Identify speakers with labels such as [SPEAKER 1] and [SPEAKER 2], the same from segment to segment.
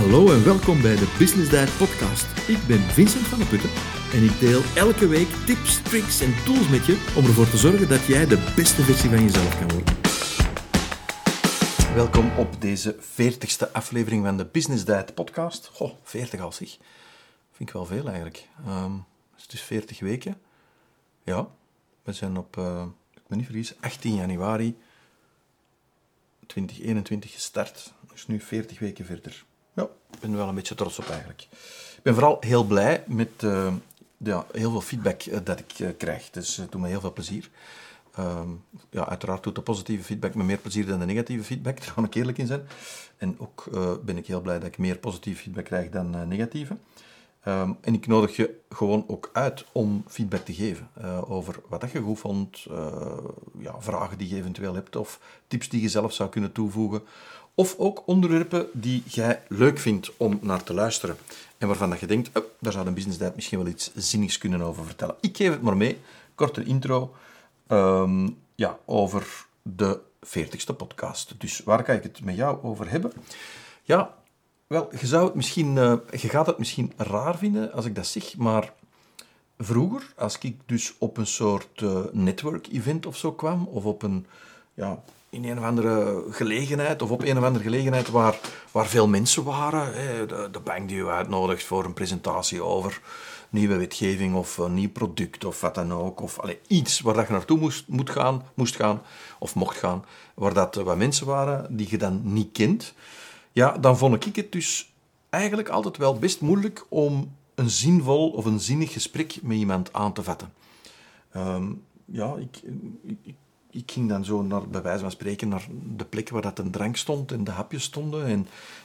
[SPEAKER 1] Hallo en welkom bij de Business Diet Podcast. Ik ben Vincent van der Putten en ik deel elke week tips, tricks en tools met je om ervoor te zorgen dat jij de beste versie van jezelf kan worden.
[SPEAKER 2] Welkom op deze 40ste aflevering van de Business Diet Podcast. Goh, 40 al zeg. Vind ik wel veel eigenlijk. Ehm, het is 40 weken. Ja, we zijn op, uh, ik ben niet vergis, 18 januari 2021 gestart. Dus nu 40 weken verder. Ja, ik ben er wel een beetje trots op eigenlijk. Ik ben vooral heel blij met uh, ja, heel veel feedback uh, dat ik uh, krijg. Dus het doet me heel veel plezier. Um, ja, uiteraard doet de positieve feedback me meer plezier dan de negatieve feedback, daar kan ik eerlijk in zijn. En ook ben ik heel blij dat ik meer positieve feedback krijg dan negatieve. Um, en ik nodig je gewoon ook uit om feedback te geven over wat je goed vond, ja, vragen die je eventueel hebt of tips die je zelf zou kunnen toevoegen. Of ook onderwerpen die jij leuk vindt om naar te luisteren en waarvan dat je denkt, oh, daar zou een business date misschien wel iets zinnigs kunnen over vertellen. Ik geef het maar mee, korte intro um, ja, over de 40ste podcast. Dus waar ga ik het met jou over hebben? Ja, wel, je, zou het misschien, uh, je gaat het misschien raar vinden als ik dat zeg, maar vroeger, als ik dus op een soort uh, network-event of zo kwam, of op een, ja, in een of andere gelegenheid, of op een of andere gelegenheid waar, waar veel mensen waren, de, de bank die u uitnodigt voor een presentatie over nieuwe wetgeving of een nieuw product of wat dan ook, of allez, iets waar dat je naartoe moest, moet gaan, moest gaan, of mocht gaan, waar dat wat mensen waren die je dan niet kent, ja, dan vond ik het dus eigenlijk altijd wel best moeilijk om een zinvol of een zinnig gesprek met iemand aan te vatten. Um, ja, ik, ik, ik, ging dan zo naar, bij wijze van spreken naar de plek waar dat een drank stond en de hapjes stonden. En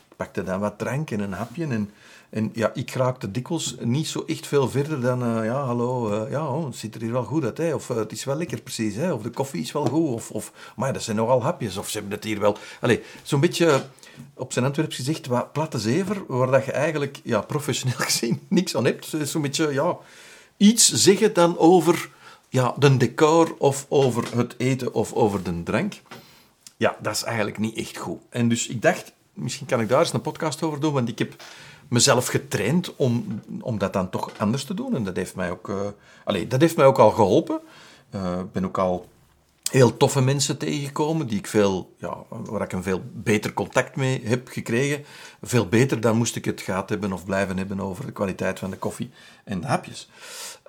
[SPEAKER 2] ik pakte dan wat drank en een hapje. En, en ja, ik raakte dikwijls niet zo echt veel verder dan, uh, ja, hallo, uh, ja, oh, het ziet er hier wel goed uit, hè? of uh, het is wel lekker precies, hè? of de koffie is wel goed, of, of maar dat zijn nogal hapjes, of ze hebben het hier wel... Allee, zo'n beetje op zijn Antwerps gezegd, wat platte zever, waar dat je eigenlijk ja, professioneel gezien niks aan hebt. Zo'n beetje ja, iets zeggen dan over ja, de decor of over het eten of over de drank. Ja, dat is eigenlijk niet echt goed. En dus ik dacht, misschien kan ik daar eens een podcast over doen, want ik heb mezelf getraind om, om dat dan toch anders te doen. En dat heeft mij ook, uh, allez, dat heeft mij ook al geholpen. Uh, ik ben ook al heel toffe mensen tegengekomen, die ik veel, ja, waar ik een veel beter contact mee heb gekregen. Veel beter dan moest ik het gehad hebben of blijven hebben over de kwaliteit van de koffie en de hapjes.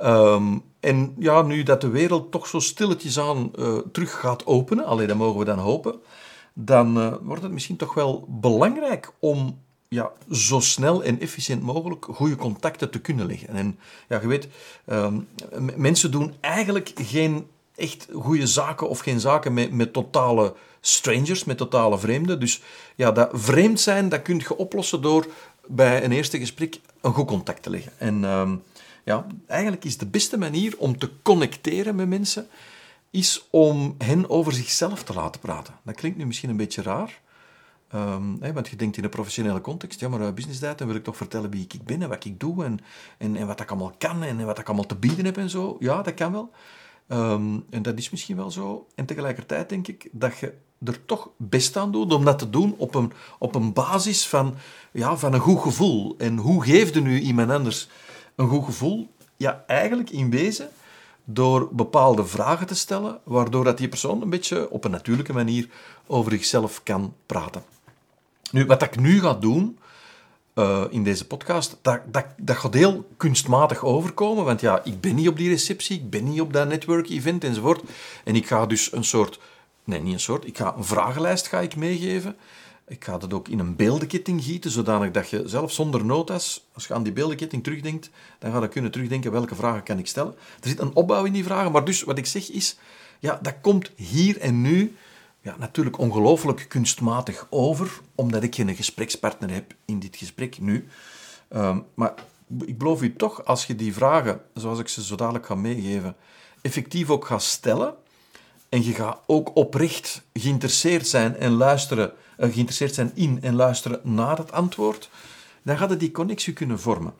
[SPEAKER 2] Um, en ja, nu dat de wereld toch zo stilletjes aan uh, terug gaat openen, alleen dat mogen we dan hopen, dan uh, wordt het misschien toch wel belangrijk om ja, zo snel en efficiënt mogelijk goede contacten te kunnen leggen. En ja, je weet, um, mensen doen eigenlijk geen echt goede zaken of geen zaken met, met totale strangers, met totale vreemden. Dus ja, dat vreemd zijn, dat kun je oplossen door bij een eerste gesprek een goed contact te leggen. En um, ja, eigenlijk is de beste manier om te connecteren met mensen, is om hen over zichzelf te laten praten. Dat klinkt nu misschien een beetje raar, hè, want je denkt in een professionele context, ja, maar uh, business data wil ik toch vertellen wie ik ben en wat ik doe en, en, en wat ik allemaal kan en wat ik allemaal te bieden heb en zo. Ja, dat kan wel. Um, en dat is misschien wel zo. En tegelijkertijd denk ik dat je er toch best aan doet om dat te doen op een, op een basis van, ja, van een goed gevoel. En hoe geeft er nu iemand anders een goed gevoel? Ja, eigenlijk in wezen door bepaalde vragen te stellen, waardoor dat die persoon een beetje op een natuurlijke manier over zichzelf kan praten. Nu, wat ik nu ga doen, uh, in deze podcast, dat, dat, dat gaat heel kunstmatig overkomen. Want ja, ik ben niet op die receptie, ik ben niet op dat network-event enzovoort. En ik ga dus een soort, nee, niet een soort, ik ga een vragenlijst ga ik meegeven. Ik ga dat ook in een beeldenketting gieten, zodanig dat je zelf zonder notas, als je aan die beeldenketting terugdenkt, dan ga je kunnen terugdenken welke vragen kan ik stellen. Er zit een opbouw in die vragen, maar dus wat ik zeg is, ja, dat komt hier en nu ja, natuurlijk ongelooflijk kunstmatig over, omdat ik geen gesprekspartner heb in dit gesprek nu. Um, maar ik beloof u toch, als je die vragen, zoals ik ze zo dadelijk ga meegeven, effectief ook gaat stellen, en je gaat ook oprecht geïnteresseerd zijn en luisteren, geïnteresseerd zijn in en luisteren naar het antwoord, dan gaat het die connectie kunnen vormen.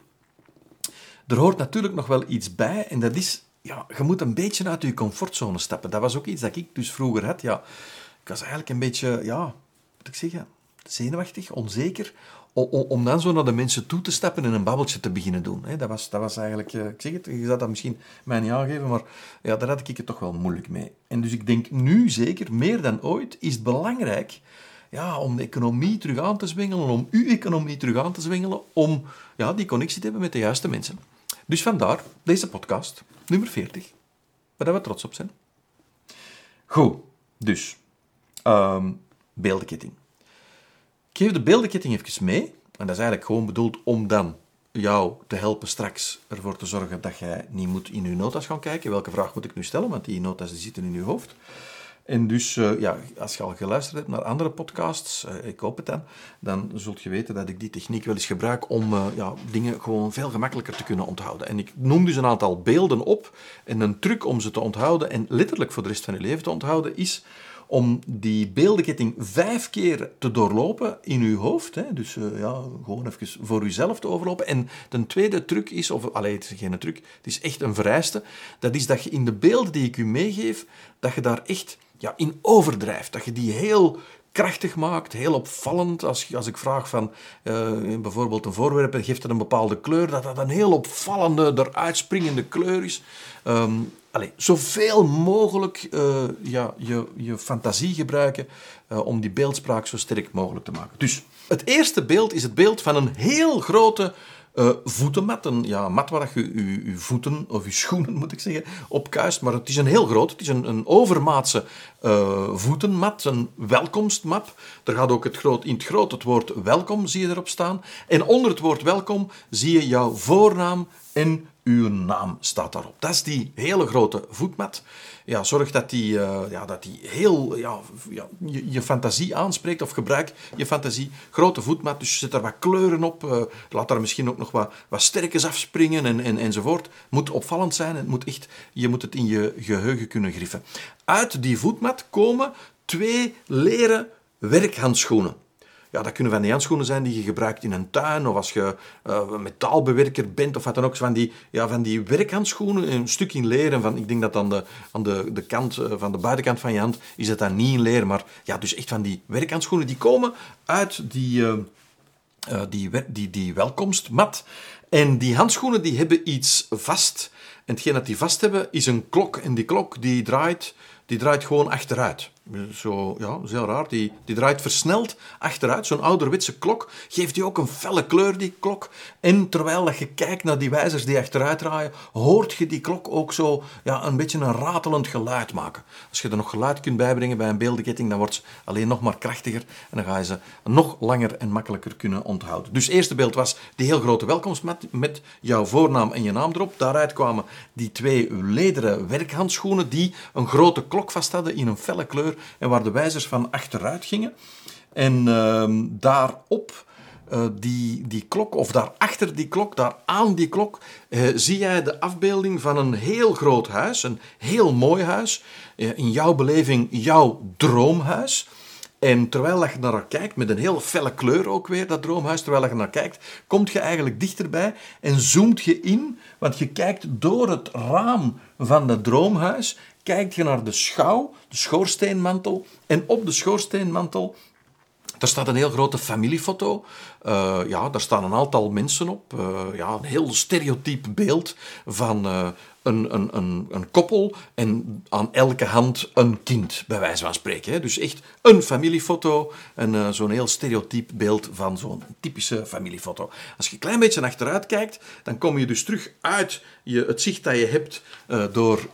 [SPEAKER 2] Er hoort natuurlijk nog wel iets bij, en dat is, ja, je moet een beetje uit je comfortzone stappen. Dat was ook iets dat ik dus vroeger had. Ja, ik was eigenlijk een beetje, ja, moet ik zeggen, zenuwachtig, onzeker, om, dan zo naar de mensen toe te stappen en een babbeltje te beginnen doen. Dat was, dat was eigenlijk, ik zeg het, je zou dat misschien mij niet aangeven, maar ja, daar had ik het toch wel moeilijk mee. En dus ik denk nu zeker, meer dan ooit, is het belangrijk ja, om de economie terug aan te zwengelen, om uw economie terug aan te zwengelen, om ja, die connectie te hebben met de juiste mensen. Dus vandaar deze podcast, nummer 40, waar we trots op zijn. Goed, dus, um, beeldenketting. Ik geef de beeldenketting even mee, en dat is eigenlijk gewoon bedoeld om dan jou te helpen straks ervoor te zorgen dat jij niet moet in je notas gaan kijken. Welke vraag moet ik nu stellen? Want die notas zitten in je hoofd. En dus, uh, ja, als je al geluisterd hebt naar andere podcasts, uh, ik hoop het dan, dan zult je weten dat ik die techniek wel eens gebruik om uh, ja, dingen gewoon veel gemakkelijker te kunnen onthouden. En ik noem dus een aantal beelden op. En een truc om ze te onthouden en letterlijk voor de rest van je leven te onthouden is om die beeldenketting vijf keer te doorlopen in uw hoofd. Hè. Dus ja, gewoon even voor uzelf te overlopen. En de tweede truc is, of alleen het is geen truc, het is echt een vereiste, dat is dat je in de beelden die ik u meegeef, dat je daar echt in overdrijft. Dat je die heel krachtig maakt, heel opvallend. Als, als ik vraag van uh, bijvoorbeeld een voorwerp en geeft het een bepaalde kleur, dat dat een heel opvallende, eruit springende kleur is. Um, allez, zoveel mogelijk uh, ja, je, je fantasie gebruiken uh, om die beeldspraak zo sterk mogelijk te maken. Dus het eerste beeld is het beeld van een heel grote uh, voetenmat. Een ja, mat waar je je, voeten, of je schoenen moet ik zeggen, op kuist. Maar het is een heel groot, het is een, een overmaatse uh, voetenmat, een welkomstmap. Er gaat ook het groot, in het groot het woord welkom, zie je erop staan. En onder het woord welkom zie je jouw voornaam en uw naam staat daarop. Dat is die hele grote voetmat. Ja, zorg dat die, uh, ja, dat die heel ja, ja, je, fantasie aanspreekt of gebruik je fantasie. Grote voetmat, dus zet er wat kleuren op. Uh, laat daar misschien ook nog wat, wat sterkes afspringen en, en, enzovoort. Moet opvallend zijn. Het moet echt, je moet het in je geheugen kunnen griffen. Uit die voetmat komen twee leren werkhandschoenen. Ja, dat kunnen van die handschoenen zijn die je gebruikt in een tuin of als je uh, metaalbewerker bent of wat dan ook. Van die, ja, van die werkhandschoenen, een stuk in leer. van, ik denk dat aan de, aan de, de kant, uh, van de buitenkant van je hand is het dan niet in leer. Maar ja, dus echt van die werkhandschoenen die komen uit die, die, die, die welkomstmat. En die handschoenen die hebben iets vast. En hetgeen dat die vast hebben is een klok. En die klok die draait, die draait gewoon achteruit. Zo, ja, dat heel raar. Die, die draait versneld achteruit. Zo'n ouderwetse klok geeft die ook een felle kleur, die klok. En terwijl dat je kijkt naar die wijzers die achteruit draaien, hoort je die klok ook zo ja, een beetje een ratelend geluid maken. Als je er nog geluid kunt bijbrengen bij een beeldenketting, dan wordt ze alleen nog maar krachtiger. En dan ga je ze nog langer en makkelijker kunnen onthouden. Dus het eerste beeld was die heel grote welkomstmat met jouw voornaam en je naam erop. Daaruit kwamen die twee lederen werkhandschoenen die een grote klok vast hadden in een felle kleur en waar de wijzers van achteruit gingen. En uh, daarop uh, die, die klok, of daarachter die klok, daar aan die klok, uh, zie jij de afbeelding van een heel groot huis, een heel mooi huis. Uh, in jouw beleving jouw droomhuis. En terwijl je naar kijkt, met een heel felle kleur ook weer, dat droomhuis, terwijl je naar kijkt, komt je eigenlijk dichterbij en zoomt je in, want je kijkt door het raam van het droomhuis kijkt je naar de schouw, de schoorsteenmantel. En op de schoorsteenmantel daar staat een heel grote familiefoto. Uh, ja, daar staan een aantal mensen op. Uh, ja, een heel stereotyp beeld van uh, een, een, een, een, koppel en aan elke hand een kind, bij wijze van spreken. Hè. Dus echt een familiefoto en zo'n heel stereotyp beeld van zo'n typische familiefoto. Als je een klein beetje achteruit kijkt, dan kom je dus terug uit je, het zicht dat je hebt door,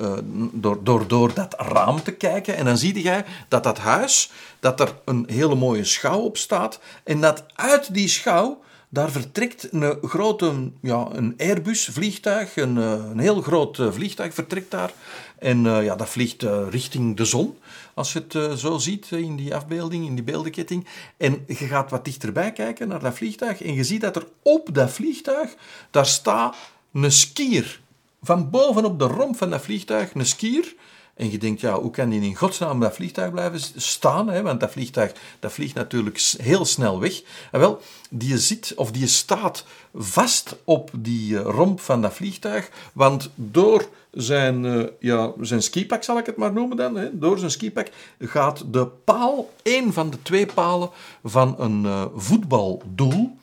[SPEAKER 2] door, door, door dat raam te kijken. En dan zie je dat dat huis, dat er een hele mooie schouw op staat en dat uit die schouw daar vertrekt een grote, ja, een Airbus-vliegtuig, een, eh, een heel groot eh, vliegtuig vertrekt daar. En uh, ja, dat vliegt richting de zon, als je het zo ziet in die afbeelding, in die beeldenketting. En je gaat wat dichterbij kijken naar dat vliegtuig en je ziet dat er op dat vliegtuig, daar staat een skier. Van bovenop de romp van dat vliegtuig, een skier, En je denkt, ja, hoe kan die in godsnaam dat vliegtuig blijven staan? Hè? Want dat vliegtuig dat vliegt natuurlijk heel snel weg. En wel, die zit of die staat vast op die eh, romp van dat vliegtuig. Want door zijn, uh, ja, zijn skipak, zal ik het maar noemen dan, hè? door zijn skipak gaat de paal, één van de twee palen van een uh, voetbaldoel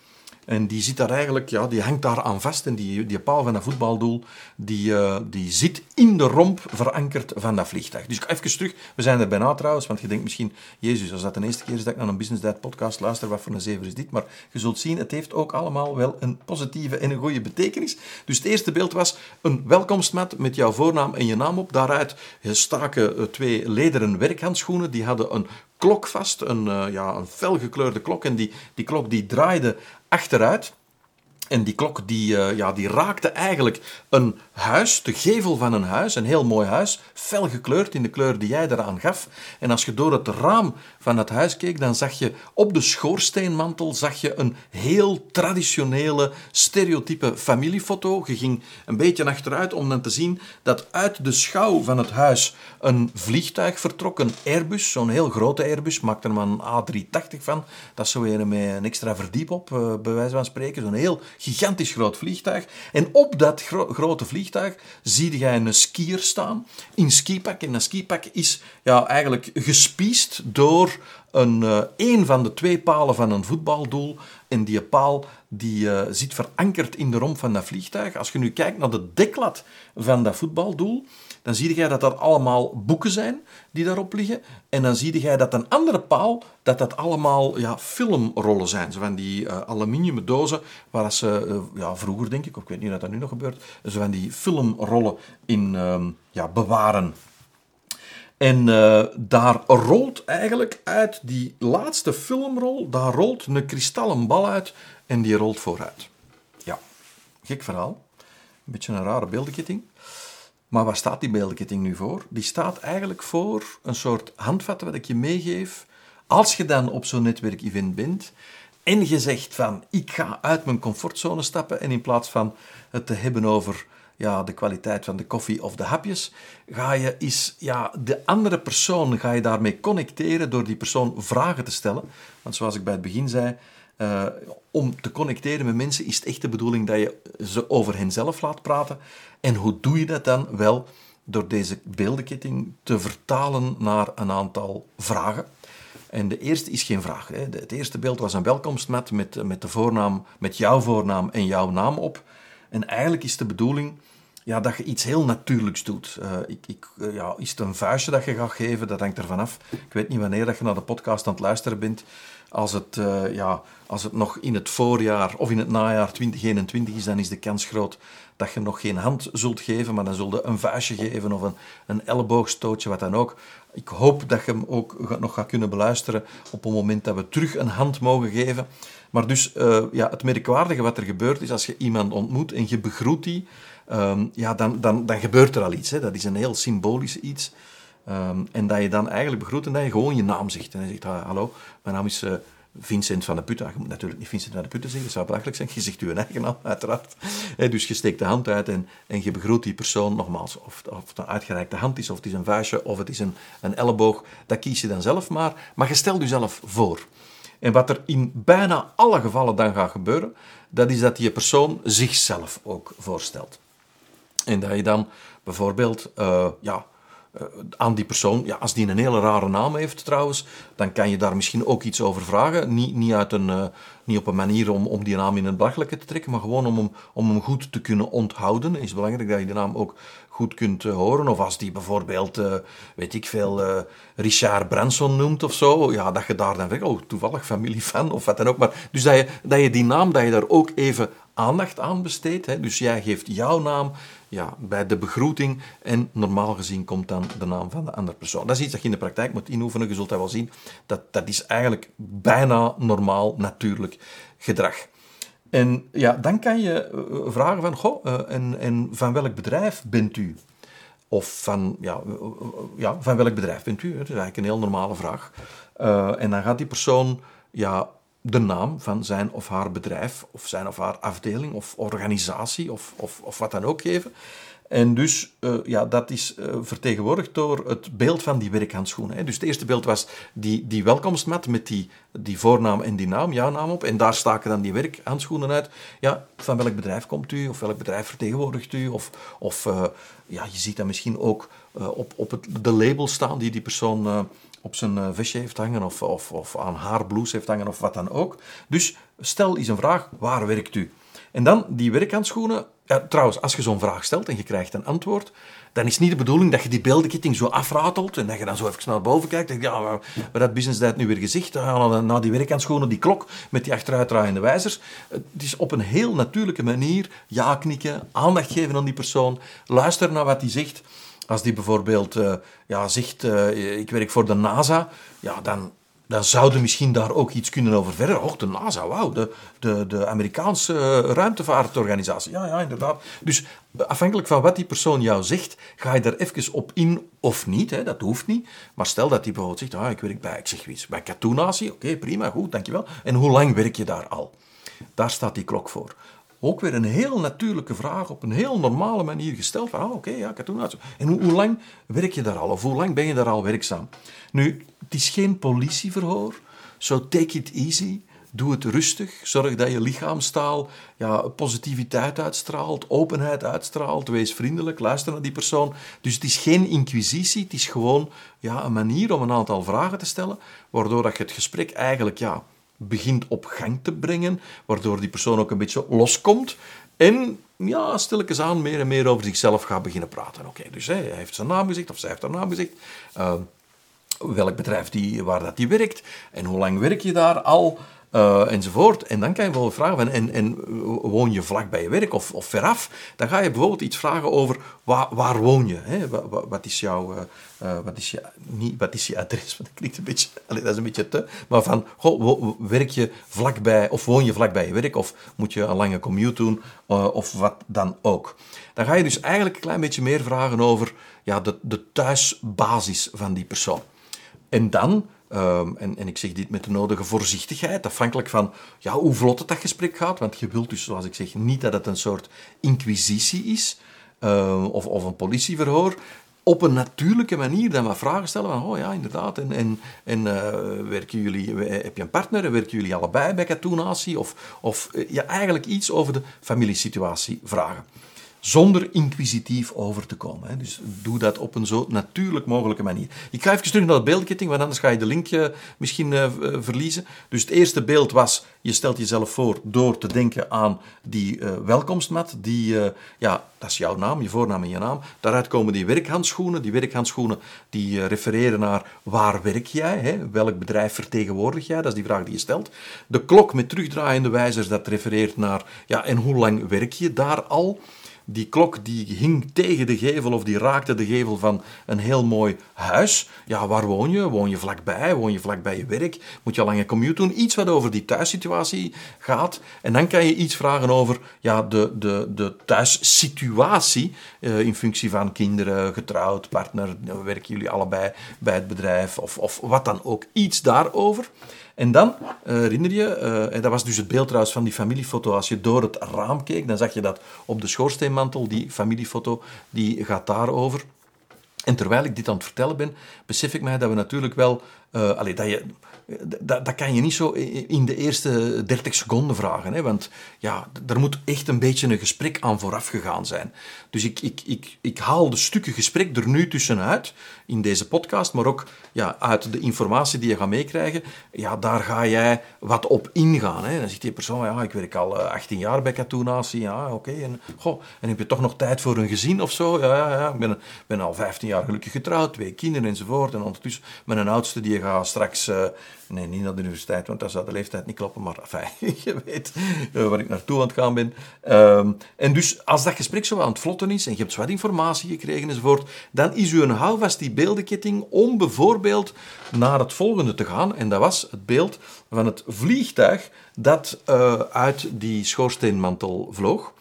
[SPEAKER 2] en die zit daar eigenlijk, ja, die hangt daar aan vast. En die, die paal van dat voetbaldoel, die, uh, die zit in de romp verankerd van dat vliegtuig. Dus even terug, we zijn er bijna trouwens, want je denkt misschien, Jezus, als dat de eerste keer is dat ik naar een Business podcast luister, wat voor een zever is dit? Maar je zult zien, het heeft ook allemaal wel een positieve en een goede betekenis. Dus het eerste beeld was een welkomstmat met jouw voornaam en je naam op. Daaruit staken eh, twee lederen werkhandschoenen, die hadden een klok vast, een, uh, ja, een felgekleurde klok. En die, die klok die draaide achteruit. En die klok die, uh, ja, die raakte eigenlijk een huis, de gevel van een huis, een heel mooi huis, fel gekleurd in de kleur die jij eraan gaf. En als je door het raam van het huis keek, dan zag je op de schoorsteenmantel zag je een heel traditionele, stereotype familiefoto. Je ging een beetje achteruit om dan te zien dat uit de schouw van het huis een vliegtuig vertrok, een Airbus, zo'n heel grote Airbus, maakte er maar een A380 van. Dat is zo een met een extra verdiep op, uh, bij wijze van spreken. Zo'n heel gigantisch groot vliegtuig. En op dat gro grote vliegtuig zie je een skier staan in skipak. En dat skipak is ja, eigenlijk gespiest door een, uh, een van de twee palen van een voetbaldoel. En die paal die, uh, zit verankerd in de romp van dat vliegtuig. Als je nu kijkt naar de deklat van dat voetbaldoel, dan zie je dat dat allemaal boeken zijn die daarop liggen. En dan zie je dat een andere paal, dat dat allemaal ja, filmrollen zijn. Zo van die uh, aluminium dozen, waar ze uh, ja, vroeger, denk ik, of ik weet niet of dat nu nog gebeurt, zo van die filmrollen in uh, ja, bewaren. En uh, daar rolt eigenlijk uit die laatste filmrol, daar rolt een kristallen bal uit en die rolt vooruit. Ja, gek verhaal. Een beetje een rare beeldenketting. Maar waar staat die beeldenketting nu voor? Die staat eigenlijk voor een soort handvat wat ik je meegeef. Als je dan op zo'n netwerkevent bent en je zegt van ik ga uit mijn comfortzone stappen en in plaats van het te hebben over ja, de kwaliteit van de koffie of de hapjes, ga je is ja, de andere persoon ga je daarmee connecteren door die persoon vragen te stellen. Want zoals ik bij het begin zei, uh, om te connecteren met mensen is het echt de bedoeling dat je ze over henzelf laat praten. En hoe doe je dat dan? Wel, door deze beeldenketting te vertalen naar een aantal vragen. En de eerste is geen vraag. Hè. Het eerste beeld was een welkomstmat met, met de voornaam, met jouw voornaam en jouw naam op. En eigenlijk is de bedoeling ja, dat je iets heel natuurlijks doet. Uh, ik, ik, uh, ja, is het een vuistje dat je gaat geven? Dat hangt ervan af. Ik weet niet wanneer dat je naar de podcast aan het luisteren bent. Als het, uh, ja, als het nog in het voorjaar of in het najaar 2021 is, dan is de kans groot dat je nog geen hand zult geven, maar dan zul je een vuistje geven of een, een elleboogstootje, wat dan ook. Ik hoop dat je hem ook nog gaat kunnen beluisteren op het moment dat we terug een hand mogen geven. Maar dus uh, ja, het merkwaardige wat er gebeurt is als je iemand ontmoet en je begroet die, um, ja, dan, dan, dan gebeurt er al iets. Hè. Dat is een heel symbolisch iets. Um, en dat je dan eigenlijk begroet en dat je gewoon je naam zegt. En je zegt, hallo, mijn naam is... Uh, Vincent van de Putten. Je moet natuurlijk niet Vincent van de Putten zeggen, dat zou belachelijk zijn. Je zegt je eigen naam, uiteraard. dus je steekt de hand uit en, en je begroet die persoon nogmaals. Of, of het een uitgereikte hand is, of het is een vuistje, of het is een, een elleboog. Dat kies je dan zelf maar. Maar je stelt jezelf voor. En wat er in bijna alle gevallen dan gaat gebeuren, dat is dat die persoon zichzelf ook voorstelt. En dat je dan bijvoorbeeld, uh, ja, aan die persoon, ja, als die een hele rare naam heeft trouwens, dan kan je daar misschien ook iets over vragen. Niet, niet, uit een, uh, niet op een manier om, om die naam in het belachelijke te trekken, maar gewoon om hem, om hem goed te kunnen onthouden. Het is belangrijk dat je de naam ook goed kunt uh, horen. Of als die bijvoorbeeld, weet ik veel, Richard Branson noemt of zo, ja, dat je daar dan zegt, oh, toevallig familie van, of wat dan ook. Maar, dus dat je, dat je die naam, dat je daar ook even aandacht aan besteedt. Hè. Dus jij geeft jouw naam ja, bij de begroeting en normaal gezien komt dan de naam van de andere persoon. Dat is iets dat je in de praktijk moet inoefenen. Je zult dat wel zien. Dat, dat is eigenlijk bijna normaal, natuurlijk gedrag. En ja, dan kan je vragen van, goh, en, en van welk bedrijf bent u? Of van, ja, ja, van welk bedrijf bent u? Dat is eigenlijk een heel normale vraag. En dan gaat die persoon ja, de naam van zijn of haar bedrijf, of zijn of haar afdeling, of organisatie, of, of, of wat dan ook geven. En dus, uh, ja, dat is uh, vertegenwoordigd door het beeld van die werkhandschoenen. Hè. Dus het eerste beeld was die, die welkomstmat met die, die voornaam en die naam, jouw naam op. En daar staken dan die werkhandschoenen uit. Ja, van welk bedrijf komt u? Of welk bedrijf vertegenwoordigt u? Of, of uh, ja, je ziet dat misschien ook op, op het, de label staan die die persoon op zijn vestje heeft hangen. Of, of, of aan haar blouse heeft hangen, of wat dan ook. Dus stel eens een vraag, waar werkt u? En dan die werkhandschoenen. Ja, trouwens, als je zo'n vraag stelt en je krijgt een antwoord, dan is niet de bedoeling dat je die beeldenketting zo afratelt en dat je dan zo even naar boven kijkt. En ja, wat dat business dat nu weer gezegd? Na die werkhandschoenen, die klok met die achteruitdraaiende wijzers. Het is op een heel natuurlijke manier ja knikken, aandacht geven aan die persoon, luisteren naar wat hij zegt. Als die bijvoorbeeld uh, ja, zegt, uh, ik werk voor de NASA, ja, dan, dan zouden misschien daar ook iets kunnen over verder. Och, de NASA, wauw, de, de, de Amerikaanse ruimtevaartorganisatie. Ja, ja, inderdaad. Dus afhankelijk van wat die persoon jou zegt, ga je er even op in of niet. Hè, dat hoeft niet. Maar stel dat die bijvoorbeeld zegt, ah, ik werk bij, ik zeg iets, bij Katoenatie. Oké, prima, goed, dankjewel. En hoe lang werk je daar al? Daar staat die klok voor. Ook weer een heel natuurlijke vraag, op een heel normale manier gesteld. Van, ah, oké, ja, Katoenatie. En hoe, hoe lang werk je daar al? Of hoe lang ben je daar al werkzaam? Nu, het is geen politieverhoor. So take it easy. Doe het rustig. Zorg dat je lichaamstaal ja, positiviteit uitstraalt, openheid uitstraalt. Wees vriendelijk, luister naar die persoon. Dus het is geen inquisitie, het is gewoon ja, een manier om een aantal vragen te stellen, waardoor dat je het gesprek eigenlijk ja, begint op gang te brengen, waardoor die persoon ook een beetje loskomt. En ja, stilletjes aan meer en meer over zichzelf gaat beginnen praten. Oké, dus hij heeft zijn naam gezegd, of zij heeft haar naam gezegd. Uh, welk bedrijf die, waar dat die werkt en hoe lang werk je daar al. Uh, enzovoort. En dan kan je bijvoorbeeld vragen, van, en, en woon je vlak bij je werk of, of veraf? Dan ga je bijvoorbeeld iets vragen over waar, waar woon je? Hè? Wat, is jouw, uh, uh, wat, is je, niet, wat is je adres? Dat klinkt een beetje, dat is een beetje te, maar van, goh, werk je vlakbij, of woon je vlak bij je werk, of moet je een lange commute doen, of wat dan ook. Dan ga je dus eigenlijk een klein beetje meer vragen over ja, de, de thuisbasis van die persoon. En dan, um, en, en, ik zeg dit met de nodige voorzichtigheid, afhankelijk van ja, hoe vlot het dat gesprek gaat, want je wilt dus, zoals ik zeg, niet dat het een soort inquisitie is um, of, of een politieverhoor op een natuurlijke manier dan wat vragen stellen van, oh ja, inderdaad, en, en, en uh, werken jullie, heb je een partner, werken jullie allebei bij Katoenatie? Of, of ja, eigenlijk iets over de familiesituatie vragen zonder inquisitief over te komen. Hè. Dus doe dat op een zo natuurlijk mogelijke manier. Ik ga even terug naar de beeldketting, want anders ga je de link uh, misschien uh, verliezen. Dus het eerste beeld was, je stelt jezelf voor door te denken aan die welkomstmat. Die, ja, dat is jouw naam, je voornaam en je naam. Daaruit komen die werkhandschoenen. Die werkhandschoenen die refereren naar waar werk jij? Hè? Welk bedrijf vertegenwoordig jij? Dat is die vraag die je stelt. De klok met terugdraaiende wijzers, dat refereert naar, ja, en hoe lang werk je daar al? Die klok die hing tegen de gevel of die raakte de gevel van een heel mooi huis. Ja, waar woon je? Woon je vlakbij? Woon je vlakbij je werk? Moet je al lange commute doen? Iets wat over die thuissituatie gaat. En dan kan je iets vragen over ja, de, de, de thuissituatie uh, in functie van kinderen, getrouwd, partner, werken jullie allebei bij het bedrijf of, of wat dan ook. Iets daarover. En dan, uh, herinner je, en dat was dus het beeld trouwens van die familiefoto, als je door het raam keek, dan zag je dat op de schoorsteenmantel, die familiefoto, die gaat daarover. En terwijl ik dit aan het vertellen ben, besef ik mij dat we natuurlijk wel, uh, dat je dat, dat kan je niet zo in de eerste 30 seconden vragen. Hè? Want ja, er moet echt een beetje een gesprek aan vooraf gegaan zijn. Dus ik, ik, ik, ik haal de stukken gesprek er nu tussenuit in deze podcast, maar ook ja, uit de informatie die je gaat meekrijgen. Ja, daar ga jij wat op ingaan. Hè? Dan zegt die persoon, ja, ik werk al 18 eh, jaar bij Katoenatie. Ja, oké. En, en heb je toch nog tijd voor een gezin of zo? Ja, ja, ja. ik ben, ben al 15 jaar gelukkig getrouwd, twee kinderen enzovoort. En ondertussen met een oudste die gaat straks... Uh, Nee, niet naar de universiteit, want dat zou de leeftijd niet kloppen. Maar enfin, je weet uh, waar ik naartoe aan het gaan ben. Um, en dus als dat gesprek zo aan het vlotten is en je hebt wat informatie gekregen enzovoort, dan is u een houvast die beeldenketting om bijvoorbeeld naar het volgende te gaan. En dat was het beeld van het vliegtuig dat uh, uit die schoorsteenmantel vloog.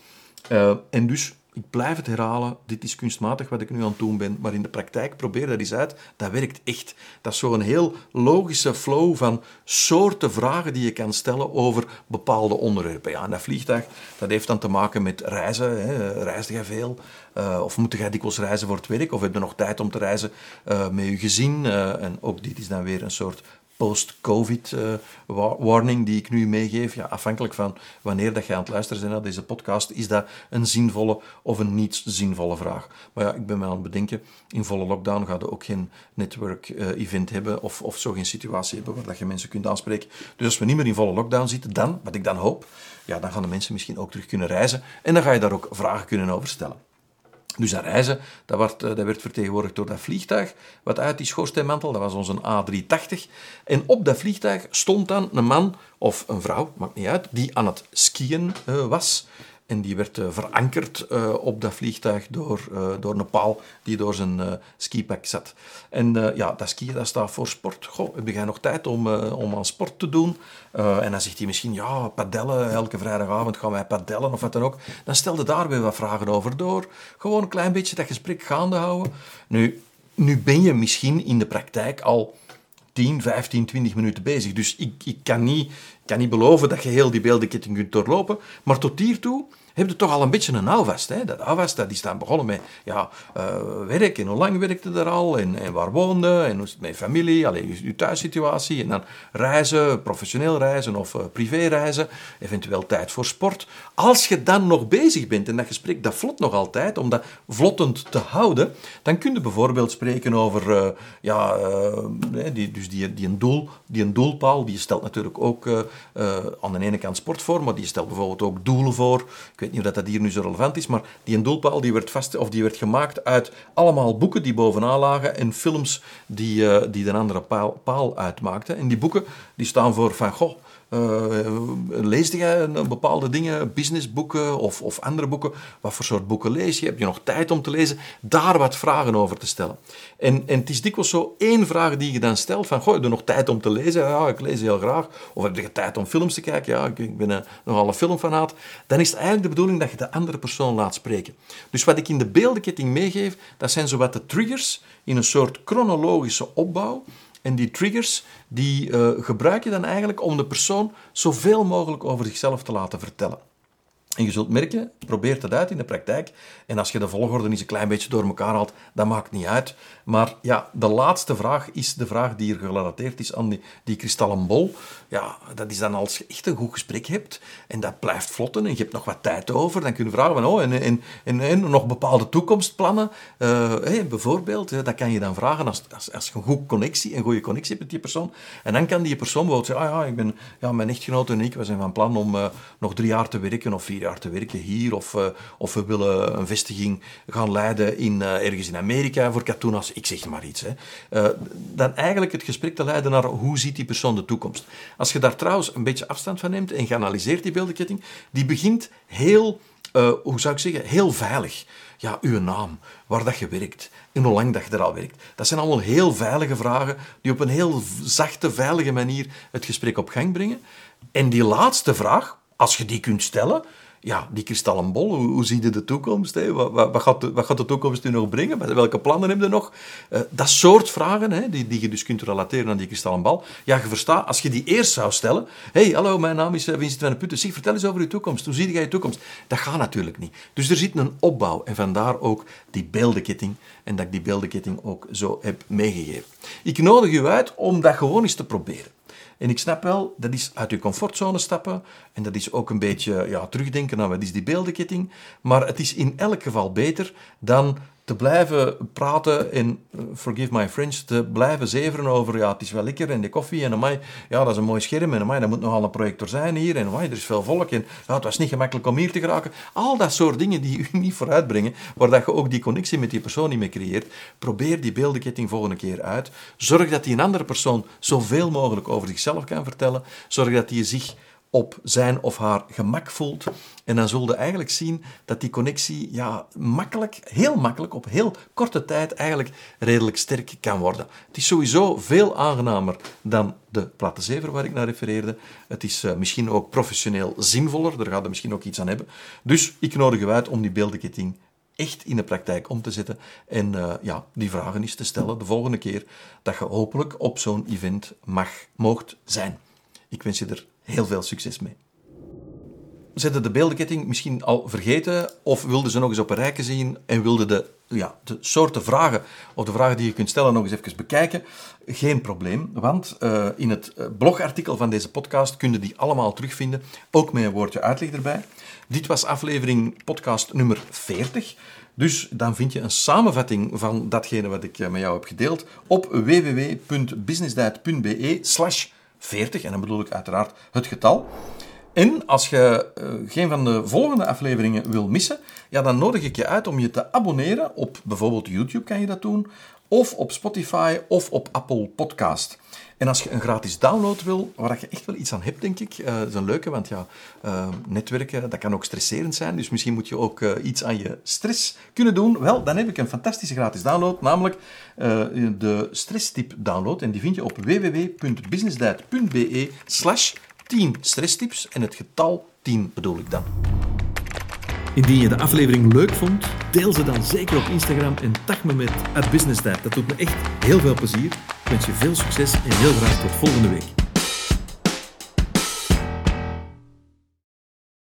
[SPEAKER 2] Uh, en dus ik blijf het herhalen, dit is kunstmatig wat ik nu aan het doen ben, maar in de praktijk probeer dat eens uit, dat werkt echt. Dat is zo'n heel logische flow van soorten vragen die je kan stellen over bepaalde onderwerpen. Ja, en dat vliegtuig, dat heeft dan te maken met reizen. Hè. Reisde je veel? Uh, of moet je dikwijls reizen voor het werk? Of heb je nog tijd om te reizen uh, met je gezin? Uh, en ook dit is dan weer een soort post-COVID-warning die ik nu meegeef. Ja, afhankelijk van wanneer dat je aan het luisteren bent naar deze podcast, is dat een zinvolle of een niet zinvolle vraag. Maar ja, ik ben me aan het bedenken, in volle lockdown gaat je ook geen network-event hebben of, of zo geen situatie hebben waar dat je mensen kunt aanspreken. Dus als we niet meer in volle lockdown zitten, dan, wat ik dan hoop, ja, dan gaan de mensen misschien ook terug kunnen reizen en dan ga je daar ook vragen kunnen over stellen. Dus dat reizen, dat werd, eh, dat vertegenwoordigd door dat vliegtuig, wat uit die schoorsteenmantel, dat was onze A380. En op dat vliegtuig stond dan een man of een vrouw, maakt niet uit, die aan het skiën uh, was. En die werd uh, verankerd uh, op dat vliegtuig door, uh, door een paal die door zijn skipak zat. En ja, dat skiën dat staat voor sport. Goh, heb jij nog tijd om, om aan sport te doen? en dan zegt hij misschien, ja, padellen, elke vrijdagavond gaan wij padellen of wat dan ook. Dan stelde daar weer wat vragen over door. Gewoon een klein beetje dat gesprek gaande houden. Nu, nu ben je misschien in de praktijk al 10, 15, 20 minuten bezig. Dus ik, ik kan, niet, kan niet beloven dat je heel die beeldenketting kunt doorlopen. Maar tot hiertoe heb je toch al een beetje een houvast. Hè? Dat houvast dat is dan begonnen met ja, uh, werk en hoe lang werkte er al en, en waar woonde en hoe is het met familie, alleen je, thuissituatie en dan reizen, professioneel reizen of uh, privé reizen, eventueel tijd voor sport. Als je dan nog bezig bent en dat gesprek dat vlot nog altijd, om dat vlottend te houden, dan kun je bijvoorbeeld spreken over uh, ja, die, dus die, die, een doel, die een doelpaal, die stelt natuurlijk ook aan de ene kant sport voor, maar die stelt bijvoorbeeld ook doelen voor. Niet of dat hier nu zo relevant is, maar die doelpaal die werd, vast, of die werd gemaakt uit allemaal boeken die bovenaan lagen en films die, uh, die een andere paal, paal uitmaakten. En die boeken die staan voor van, goh, uh, lees jij bepaalde dingen, businessboeken of, of andere boeken? Wat voor soort boeken lees je? Heb je nog tijd om te lezen? Daar wat vragen over te stellen. En, en het is dikwijls zo één vraag die je dan stelt van, goh, heb je nog tijd om te lezen? Ja, ik lees heel graag. Of heb je tijd om films te kijken? Ja, ik, ben een, nogal een filmfanaat. Dan is het eigenlijk de bedoeling dat je de andere persoon laat spreken. Dus wat ik in de beeldenketting meegeef, dat zijn zowat de triggers in een soort chronologische opbouw en die triggers, die uh, gebruik je dan eigenlijk om de persoon zoveel mogelijk over zichzelf te laten vertellen. En je zult merken, probeer het uit in de praktijk. En als je de volgorde eens een klein beetje door elkaar haalt, dat maakt niet uit. Maar ja, de laatste vraag is de vraag die er gerelateerd is aan die, die kristallen bol. Ja, dat is dan als je echt een goed gesprek hebt en dat blijft vlotten en je hebt nog wat tijd over, dan kun je vragen van, oh, en, en, en, nog bepaalde toekomstplannen. Hey, bijvoorbeeld, dat kan je dan vragen als, als, als je een goede connectie, een goede connectie hebt met die persoon. En dan kan die persoon bijvoorbeeld zeggen, ah ja, ik ben, ja, mijn echtgenote en ik, we zijn van plan om uh, nog drie jaar te werken of vier jaar te werken hier, of, uh, of we willen een vestiging gaan leiden in, uh, ergens in Amerika voor katoenas, ik zeg maar iets. Hè. Uh, dan eigenlijk het gesprek te leiden naar hoe ziet die persoon de toekomst. Als je daar trouwens een beetje afstand van neemt en je analyseert die beeldenketting, die begint heel, hoe zou ik zeggen, heel veilig ja, uw naam, waar dat je werkt en hoe lang dat je er al werkt. Dat zijn allemaal heel veilige vragen die op een heel zachte, veilige manier het gesprek op gang brengen. En die laatste vraag, als je die kunt stellen, ja, die kristallen bol, hoe, hoe zie je de toekomst? Hè? Wat, wat, wat, gaat de, wat gaat de toekomst nu nog brengen? Welke plannen heb je nog? Uh, dat soort vragen, hè, die, die je dus kunt relateren aan die kristallen bal. Ja, je verstaat, als je die eerst zou stellen... hey, hallo, mijn naam is eh, Vincent van de Putten. Zeg, vertel eens over je toekomst. Hoe zie jij je toekomst? Dat gaat natuurlijk niet. Dus er zit een opbouw. En vandaar ook die beeldenketting. En dat ik die beeldenketting ook zo heb meegegeven. Ik nodig u uit om dat gewoon eens te proberen. En ik snap wel, dat is uit je comfortzone stappen. En dat is ook een beetje ja, terugdenken aan wat is die beeldenketting. Maar het is in elk geval beter dan te blijven praten en, forgive my French, te blijven zeveren over, ja, het is wel lekker en de koffie en amai, ja, dat is een mooi scherm en amai, dat moet nogal een projector zijn hier en amai, er is veel volk en ja, het was niet gemakkelijk om hier te geraken. Al dat soort dingen die u niet vooruitbrengen, waar dat je ook die connectie met die persoon niet meer creëert, probeer die beeldenketting volgende keer uit. Zorg dat die een andere persoon zoveel mogelijk over zichzelf kan vertellen. Zorg dat hij zich op zijn of haar gemak voelt. En dan zul je eigenlijk zien dat die connectie ja, makkelijk, heel makkelijk, op heel korte tijd eigenlijk redelijk sterk kan worden. Het is sowieso veel aangenamer dan de platte zever waar ik naar refereerde. Het is uh, misschien ook professioneel zinvoller, daar gaat er misschien ook iets aan hebben. Dus ik nodig u uit om die beeldenketting echt in de praktijk om te zetten en uh, ja, die vragen eens te stellen de volgende keer dat je hopelijk op zo'n event mag, moogt zijn. Ik wens je er heel veel succes mee. Zetten de beeldenketting misschien al vergeten of wilden ze nog eens op een rijke zien en wilden de, ja, de soorten vragen of de vragen die je kunt stellen nog eens even bekijken? Geen probleem, want uh, in het eh, blogartikel van deze podcast kun je die allemaal terugvinden, ook met een woordje uitleg erbij. Dit was aflevering podcast nummer 40. Dus dan vind je een samenvatting van datgene wat ik eh, met jou heb gedeeld op www.businessdiet.be slash 40. En dan bedoel ik uiteraard het getal. En als je uh, geen van de volgende afleveringen wil missen, ja, dan nodig ik je uit om je te abonneren. Op bijvoorbeeld YouTube kan je dat doen, of op Spotify of op Apple Podcast. En als je een gratis download wil, waar je echt wel iets aan hebt, denk ik, uh, is een leuke, want ja, uh, netwerken, dat kan ook stresserend zijn, dus misschien moet je ook uh, iets aan je stress kunnen doen. Wel, dan heb ik een fantastische gratis download, namelijk de stresstip download, en die vind je op www.businessdiet.be slash 10 stresstips, en het getal 10 bedoel ik dan.
[SPEAKER 1] Indien je de aflevering leuk vond, deel ze dan zeker op Instagram en tag me met @businessdiet. Dat doet me echt heel veel plezier. Ik wens je veel succes en heel graag tot volgende week.